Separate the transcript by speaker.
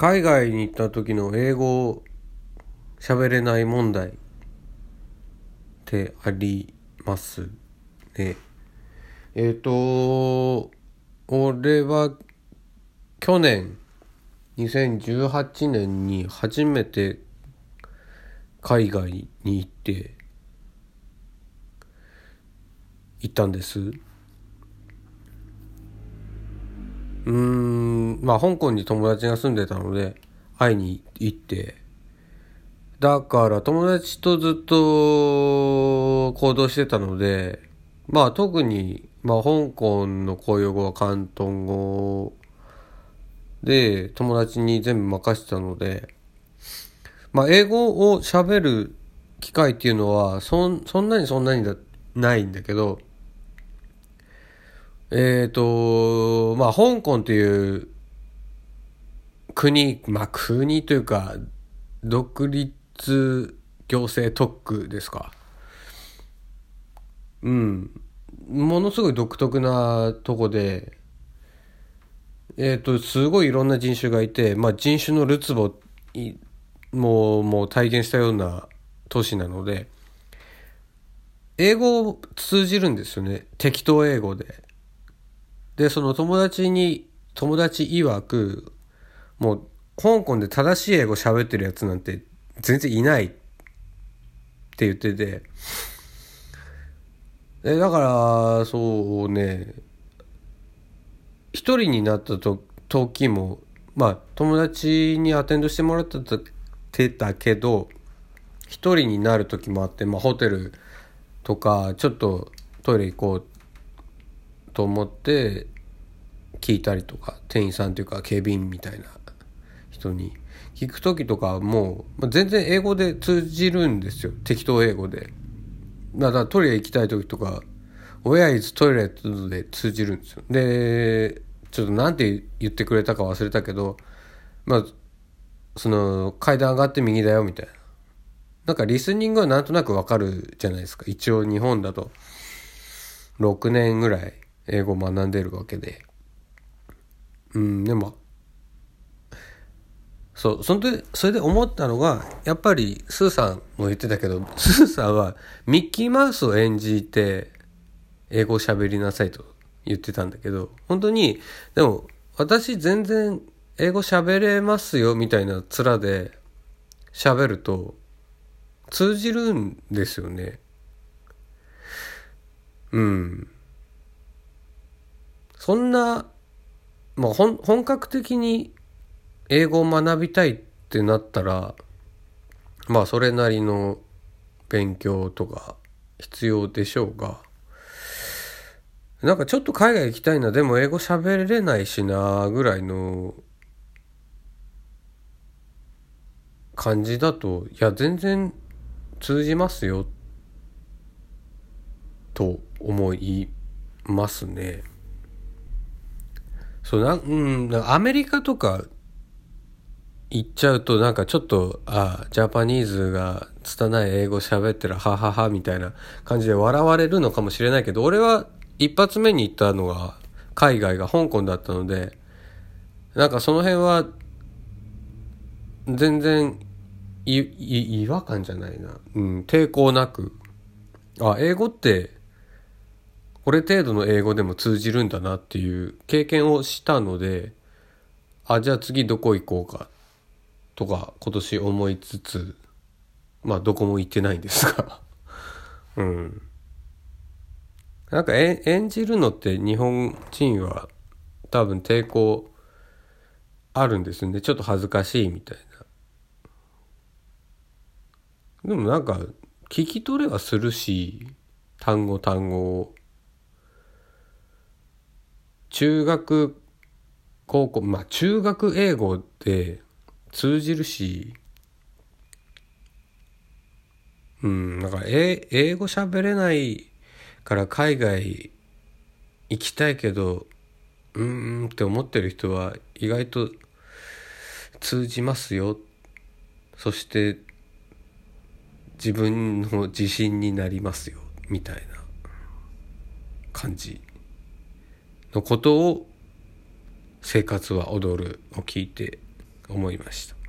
Speaker 1: 海外に行った時の英語喋れない問題ってありますね。えっ、と、俺は去年2018年に初めて海外に行って行ったんです。うん、まあ香港に友達が住んでたので会いに行って、だから友達とずっと行動してたので、まあ特に、まあ香港の公用語は広東語で友達に全部任せてたので、まあ英語を喋る機会っていうのはそんそんなにそんなにだないんだけど、えっ、ー、と、まあ、香港という国、まあ、国というか、独立行政特区ですか？うん。ものすごい独特なとこで、えっ、ー、と、すごいいろんな人種がいて、まあ、人種のるつぼも、もう体現したような都市なので、英語を通じるんですよね。適当英語で。で、その友達に、友達曰く、もう、香港で正しい英語喋ってるやつなんて全然いないって言ってて、え、だから、そうね、一人になったと時も、まあ、友達にアテンドしてもらってたけど、一人になる時もあって、まあ、ホテルとか、ちょっとトイレ行こうと思って聞いたりとか店員さんというか警備員みたいな人に聞く時とかもう全然英語で通じるんですよ適当英語で。だからトイレ行きたい時とか「Where is toilet?」で通じるんですよ。でちょっと何て言ってくれたか忘れたけどまあその階段上がって右だよみたいな。なんかリスニングはなんとなくわかるじゃないですか。一応日本だと6年ぐらい英語学んでるわけで。うん、でも、そう、そんで、それで思ったのが、やっぱり、スーさんも言ってたけど、スーさんはミッキーマウスを演じて、英語を喋りなさいと言ってたんだけど、本当に、でも、私全然英語喋れますよ、みたいな面で喋ると、通じるんですよね。うん。そんな、まあ、本本格的に英語を学びたいってなったら、まあそれなりの勉強とか必要でしょうが、なんかちょっと海外行きたいな、でも英語喋れないしな、ぐらいの感じだと、いや、全然通じますよ、と思いますね。そうな、うん、アメリカとか行っちゃうとなんかちょっと、ああ、ジャパニーズが拙い英語喋ってる、ははは、みたいな感じで笑われるのかもしれないけど、俺は一発目に行ったのが海外が香港だったので、なんかその辺は全然い、違和感じゃないな。うん、抵抗なく。あ、英語ってこれ程度の英語でも通じるんだなっていう経験をしたので、あ、じゃあ次どこ行こうかとか今年思いつつ、まあどこも行ってないんですが うん。なんか演じるのって日本人は多分抵抗あるんですよね。ちょっと恥ずかしいみたいな。でもなんか聞き取れはするし、単語単語を。中学、高校、まあ中学英語って通じるし、うん、なんか英英語喋れないから海外行きたいけど、うーんって思ってる人は意外と通じますよ。そして自分の自信になりますよ。みたいな感じ。のことを生活は踊るを聞いて思いました。